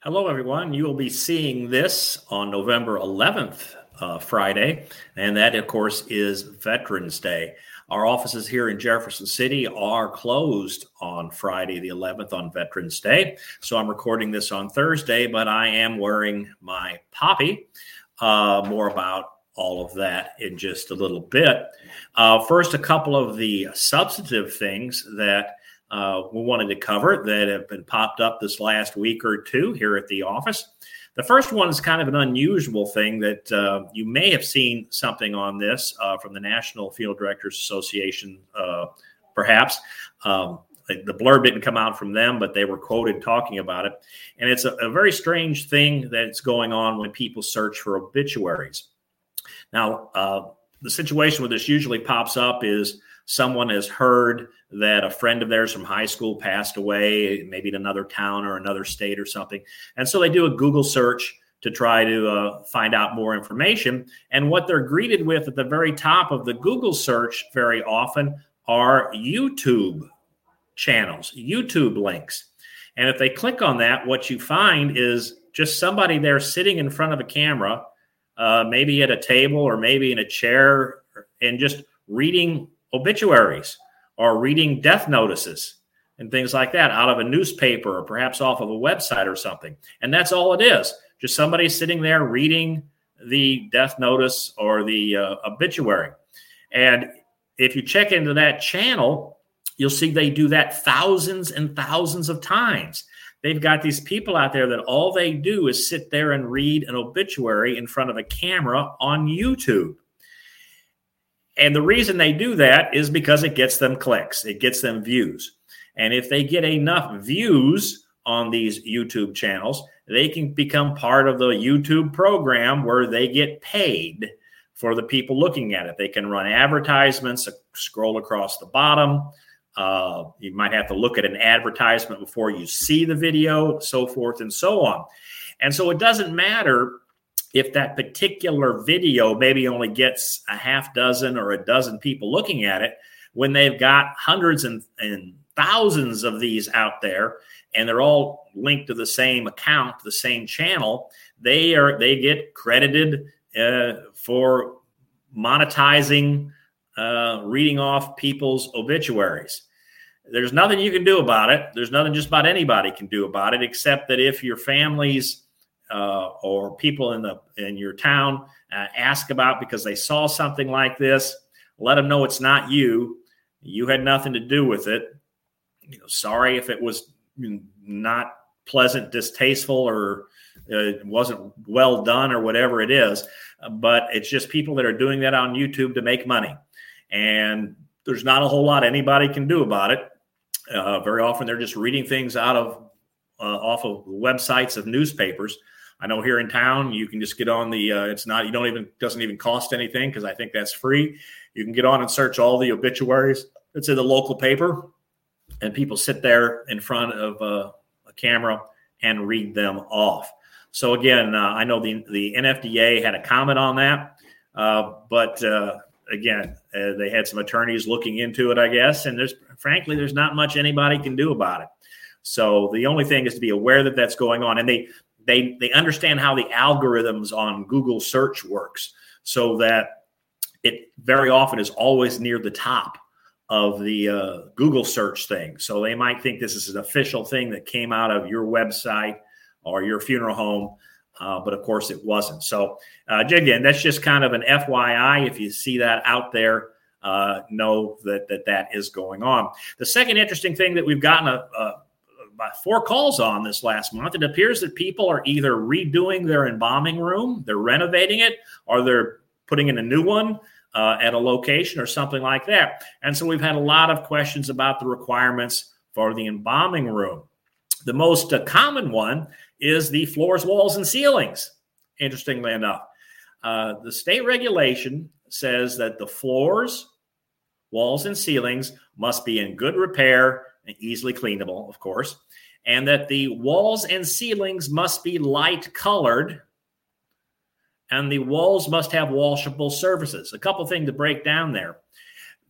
Hello, everyone. You will be seeing this on November 11th, uh, Friday, and that, of course, is Veterans Day. Our offices here in Jefferson City are closed on Friday, the 11th, on Veterans Day. So I'm recording this on Thursday, but I am wearing my poppy. Uh, more about all of that in just a little bit. Uh, first, a couple of the substantive things that uh, we wanted to cover that have been popped up this last week or two here at the office. The first one is kind of an unusual thing that uh, you may have seen something on this uh, from the National Funeral Directors Association, uh, perhaps. Um, the blurb didn't come out from them, but they were quoted talking about it. And it's a, a very strange thing that's going on when people search for obituaries. Now, uh, the situation where this usually pops up is someone has heard that a friend of theirs from high school passed away, maybe in another town or another state or something. And so they do a Google search to try to uh, find out more information. And what they're greeted with at the very top of the Google search very often are YouTube channels, YouTube links. And if they click on that, what you find is just somebody there sitting in front of a camera, uh, maybe at a table or maybe in a chair, and just reading obituaries or reading death notices and things like that out of a newspaper or perhaps off of a website or something. And that's all it is. Just somebody sitting there reading the death notice or the uh, obituary. And if you check into that channel, you'll see they do that thousands and thousands of times. They've got these people out there that all they do is sit there and read an obituary in front of a camera on YouTube. And the reason they do that is because it gets them clicks, it gets them views. And if they get enough views on these YouTube channels, they can become part of the YouTube program where they get paid for the people looking at it. They can run advertisements, scroll across the bottom. Uh, you might have to look at an advertisement before you see the video, so forth and so on. And so it doesn't matter if that particular video maybe only gets a half dozen or a dozen people looking at it, when they've got hundreds and, and thousands of these out there and they're all linked to the same account, the same channel, they are they get credited uh, for monetizing, uh, reading off people's obituaries. There's nothing you can do about it. There's nothing just about anybody can do about it, except that if your family's uh, or people in the in your town uh, ask about because they saw something like this, let them know it's not you. You had nothing to do with it. You know, sorry if it was not pleasant, distasteful, or uh, wasn't well done, or whatever it is. But it's just people that are doing that on YouTube to make money, and there's not a whole lot anybody can do about it. Uh, very often, they're just reading things out of uh, off of websites of newspapers I know here in town you can just get on the. Uh, it's not you don't even doesn't even cost anything because I think that's free. You can get on and search all the obituaries that's in the local paper, and people sit there in front of uh, a camera and read them off. So again, uh, I know the the NFDA had a comment on that, uh, but uh, again, uh, they had some attorneys looking into it, I guess, and there's frankly there's not much anybody can do about it. So the only thing is to be aware that that's going on, and they they they understand how the algorithms on Google search works so that it very often is always near the top of the uh, Google search thing. So they might think this is an official thing that came out of your website or your funeral home. Uh, but of course, it wasn't. So, uh, again, that's just kind of an FYI. If you see that out there, uh, know that, that that is going on. The second interesting thing that we've gotten a, a four calls on this last month. It appears that people are either redoing their embalming room, they're renovating it, or they're putting in a new one uh, at a location or something like that. And so we've had a lot of questions about the requirements for the embalming room. The most uh, common one is the floors, walls, and ceilings, interestingly enough. Uh, the state regulation says that the floors, walls, and ceilings must be in good repair easily cleanable, of course and that the walls and ceilings must be light colored and the walls must have washable surfaces. A couple things to break down there.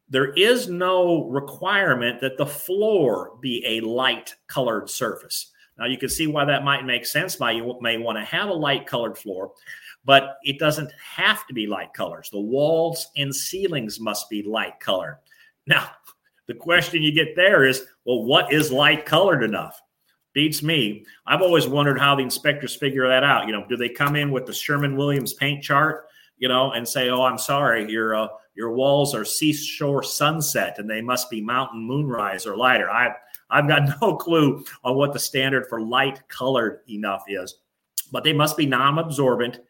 There is no requirement that the floor be a light colored surface. Now, you can see why that might make sense. Why you may want to have a light colored floor, but it doesn't have to be light colors. The walls and ceilings must be light colored. Now, the question you get there is well, what is light colored enough? Beats me. I've always wondered how the inspectors figure that out. You know, do they come in with the Sherwin-Williams paint chart, you know, and say, "Oh, I'm sorry, your uh, your walls are seashore sunset, and they must be mountain moonrise or lighter." I I've got no clue on what the standard for light colored enough is, but they must be non-absorbent,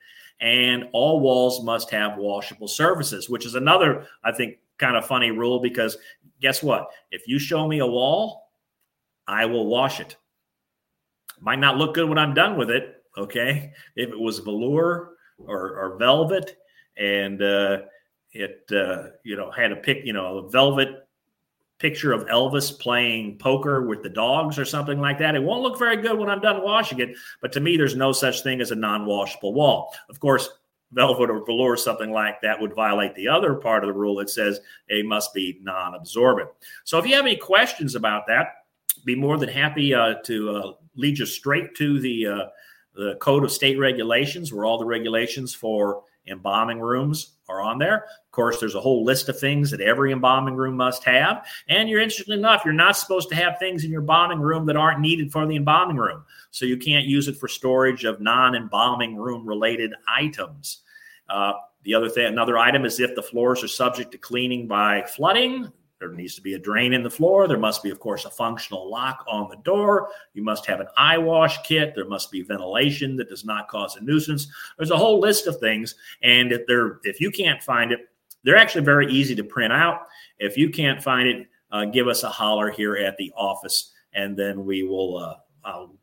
and all walls must have washable surfaces, which is another I think kind of funny rule because guess what? If you show me a wall, I will wash it. Might not look good when I'm done with it. Okay. If it was velour or, or velvet and uh, it, uh, you know, had a pick, you know, a velvet picture of Elvis playing poker with the dogs or something like that. It won't look very good when I'm done washing it. But to me, there's no such thing as a non washable wall. Of course, velvet or velour something like that would violate the other part of the rule that says it must be non-absorbent. So if you have any questions about that, be more than happy uh, to uh, lead you straight to the uh, the Code of State Regulations, where all the regulations for embalming rooms are on there. Of course, there's a whole list of things that every embalming room must have. And you're interested enough, you're not supposed to have things in your embalming room that aren't needed for the embalming room. So you can't use it for storage of non embalming room related items. Uh, the other thing, another item is if the floors are subject to cleaning by flooding, there needs to be a drain in the floor. There must be, of course, a functional lock on the door. You must have an eye wash kit. There must be ventilation that does not cause a nuisance. There's a whole list of things, and if they're if you can't find it, they're actually very easy to print out. If you can't find it, uh, give us a holler here at the office, and then we will. Uh, I'll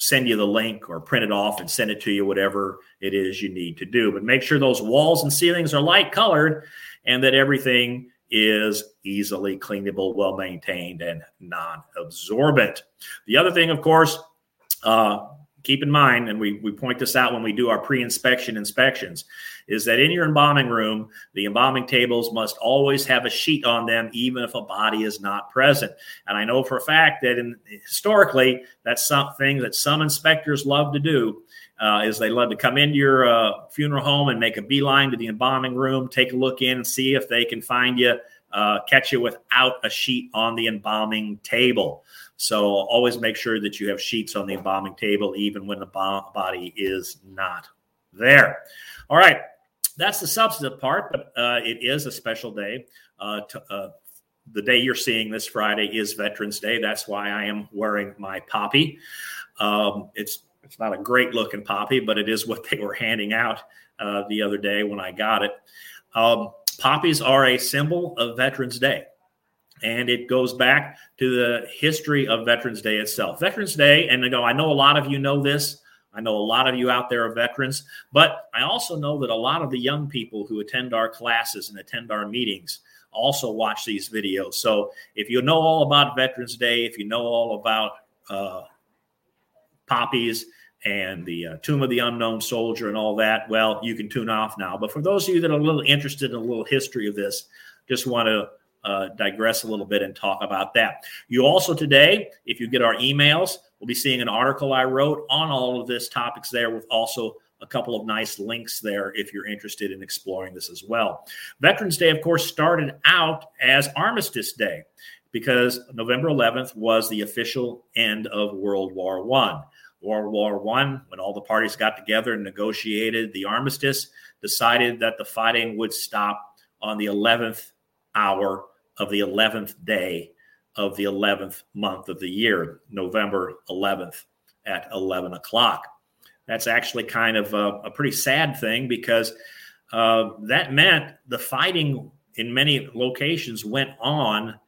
send you the link or print it off and send it to you, whatever it is you need to do. But make sure those walls and ceilings are light colored and that everything is easily cleanable, well maintained, and non absorbent. The other thing, of course, uh, keep in mind, and we, we point this out when we do our pre inspection inspections, is that in your embalming room, the embalming tables must always have a sheet on them, even if a body is not present. And I know for a fact that in, historically, that's something that some inspectors love to do. Uh, is they love to come into your uh, funeral home and make a beeline to the embalming room, take a look in and see if they can find you, uh, catch you without a sheet on the embalming table. So always make sure that you have sheets on the embalming table, even when the body is not there. All right, that's the substantive part, but uh, it is a special day. Uh, to, uh, the day you're seeing this Friday is Veterans Day. That's why I am wearing my poppy. Um, it's it's not a great looking poppy, but it is what they were handing out uh, the other day when I got it. Um, poppies are a symbol of Veterans Day and it goes back to the history of Veterans Day itself. Veterans Day, and I know a lot of you know this. I know a lot of you out there are veterans, but I also know that a lot of the young people who attend our classes and attend our meetings also watch these videos. So if you know all about Veterans Day, if you know all about uh, poppies and the uh, Tomb of the Unknown Soldier and all that, well, you can tune off now. But for those of you that are a little interested in a little history of this, just want to uh, digress a little bit and talk about that. You also today, if you get our emails, we'll be seeing an article I wrote on all of this topics there with also a couple of nice links there if you're interested in exploring this as well. Veterans Day, of course, started out as Armistice Day because November 11th was the official end of World War One. World War One, when all the parties got together and negotiated the armistice, decided that the fighting would stop on the 11th hour of the 11th day of the 11th month of the year, November 11th at 11 o'clock. That's actually kind of a, a pretty sad thing because uh, that meant the fighting in many locations went on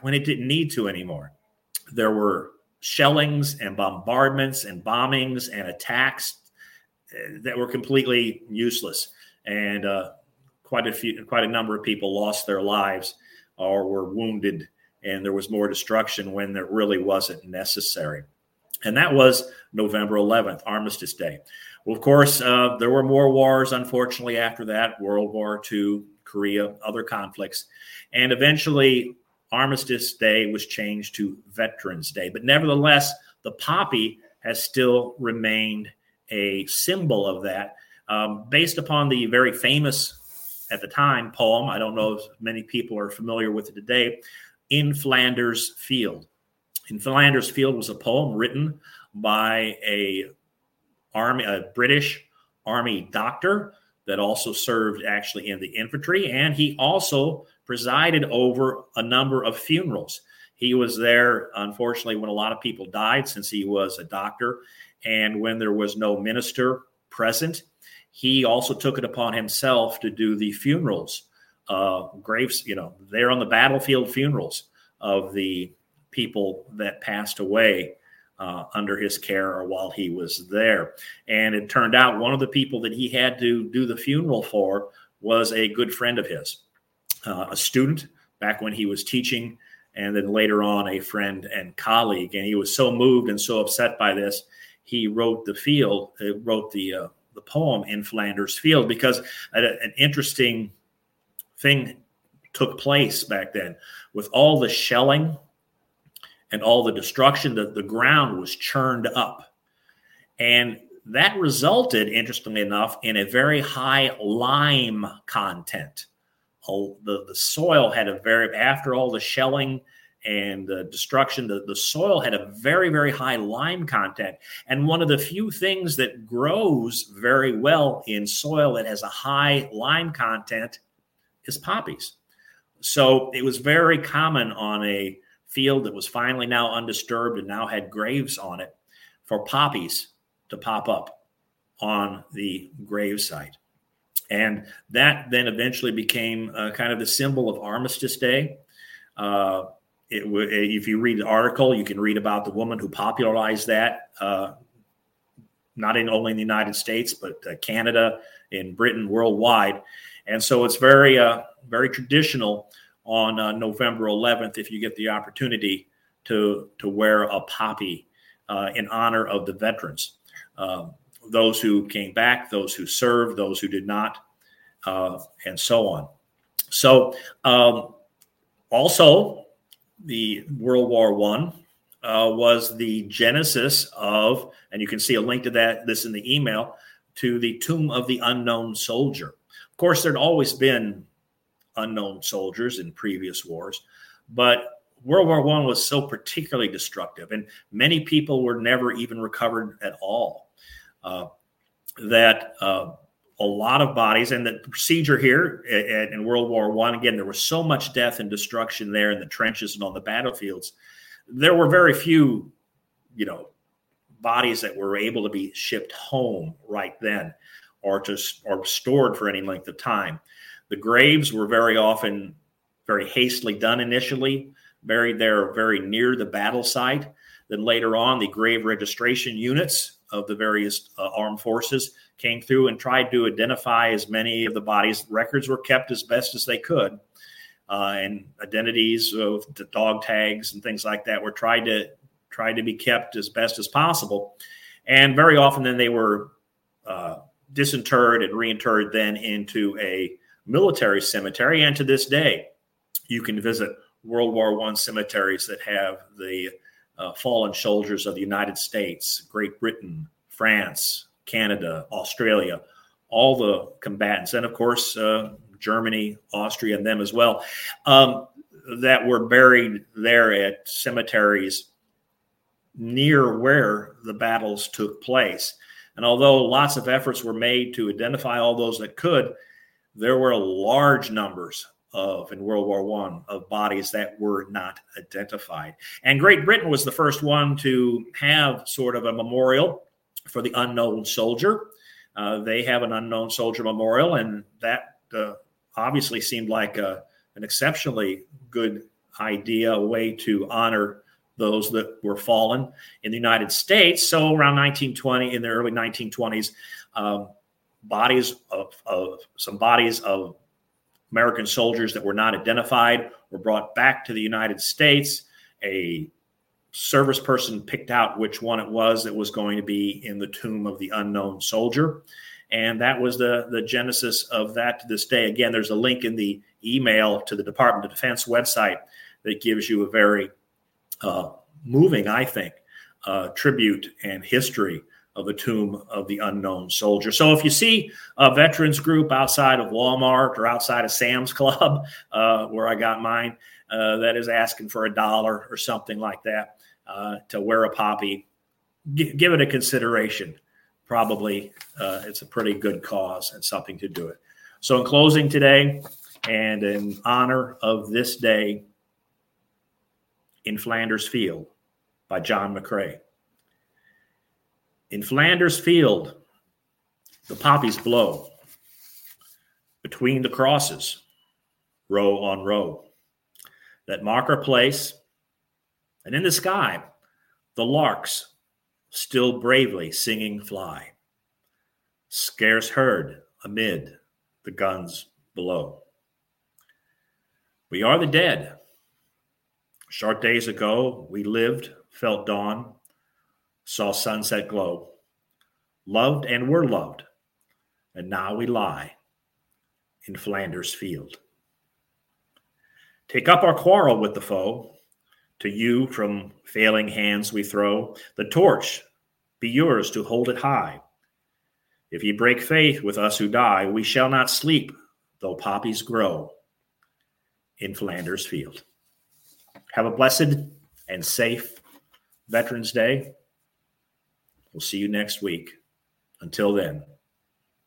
when it didn't need to anymore. There were shellings and bombardments and bombings and attacks uh, that were completely useless. And uh, quite a few, quite a number of people lost their lives or were wounded, and there was more destruction when there really wasn't necessary. And that was November 11th, Armistice Day. Well, of course, uh, there were more wars, unfortunately, after that World War II, Korea, other conflicts. And eventually, Armistice Day was changed to Veterans Day. But nevertheless, the poppy has still remained a symbol of that, um, based upon the very famous, at the time, poem. I don't know if many people are familiar with it today. In Flanders Field. In Flanders Field was a poem written by a army, a British army doctor that also served actually in the infantry, and he also presided over a number of funerals. He was there, unfortunately, when a lot of people died, since he was a doctor, and when there was no minister present, he also took it upon himself to do the funerals, uh, graves, you know, there on the battlefield funerals of the people that passed away uh, under his care or while he was there. And it turned out one of the people that he had to do the funeral for was a good friend of his, uh, a student back when he was teaching, and then later on a friend and colleague. And he was so moved and so upset by this, he wrote the field, uh, wrote the uh, the poem in Flanders Field because an interesting thing took place back then with all the shelling and all the destruction that the ground was churned up. And that resulted, interestingly enough, in a very high lime content. the, the soil had a very, after all the shelling and the destruction, the, the soil had a very, very high lime content. And one of the few things that grows very well in soil that has a high lime content is poppies. So it was very common on a field that was finally now undisturbed and now had graves on it for poppies to pop up on the grave site. And that then eventually became uh, kind of the symbol of Armistice Day. Uh, it, if you read the article, you can read about the woman who popularized that, uh, not in only in the United States, but uh, Canada, in Britain, worldwide. And so it's very, uh, very traditional on uh, November 11th if you get the opportunity to to wear a poppy uh, in honor of the veterans, um, those who came back, those who served, those who did not, uh, and so on. So, um, also, the World War One uh, was the genesis of, and you can see a link to that this in the email to the Tomb of the Unknown Soldier. Of course, there'd always been unknown soldiers in previous wars. But World War One was so particularly destructive, and many people were never even recovered at all. Uh, that uh, a lot of bodies, and the procedure here in, World War One, again, there was so much death and destruction there in the trenches and on the battlefields. There were very few, you know, bodies that were able to be shipped home right then, or just or stored for any length of time. The graves were very often very hastily done initially, buried there very near the battle site. Then later on, the grave registration units of the various uh, armed forces came through and tried to identify as many of the bodies. Records were kept as best as they could, uh, and identities of the dog tags and things like that were tried to tried to be kept as best as possible. And very often, then they were uh, disinterred and reinterred then into a military cemetery. And to this day, you can visit World War One cemeteries that have the uh, fallen soldiers of the United States, Great Britain, France, Canada, Australia, all the combatants, and of course uh, Germany, Austria, and them as well, um, that were buried there at cemeteries near where the battles took place. And although lots of efforts were made to identify all those that could, there were large numbers of in World War One of bodies that were not identified. And Great Britain was the first one to have sort of a memorial for the unknown soldier. Uh, they have an unknown soldier memorial, and that uh, obviously seemed like a, an exceptionally good idea, a way to honor those that were fallen in the United States. So around 1920, in the early 1920s, um, bodies of, of some bodies of American soldiers that were not identified were brought back to the United States. A service person picked out which one it was that was going to be in the tomb of the unknown soldier. And that was the, the genesis of that to this day. Again, there's a link in the email to the Department of Defense website that gives you a very uh, moving, I think, uh, tribute and history of the tomb of the unknown soldier. So if you see a veterans group outside of Walmart or outside of Sam's Club, uh, where I got mine, uh, that is asking for a dollar or something like that uh, to wear a poppy, g- give it a consideration. Probably uh, it's a pretty good cause and something to do it. So in closing today, and in honor of this day in Flanders Field by John McCrae. In Flanders Field, the poppies blow between the crosses, row on row, that mark our place. And in the sky, the larks still bravely singing fly, scarce heard amid the guns below. We are the dead. Short days ago, we lived, felt dawn, saw sunset glow, loved and were loved, and now we lie in Flanders Field. Take up our quarrel with the foe. To you from failing hands we throw the torch, be yours to hold it high. If ye break faith with us who die, we shall not sleep, though poppies grow in Flanders Field. Have a blessed and safe Veterans Day. We'll see you next week. Until then,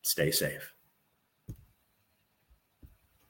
stay safe.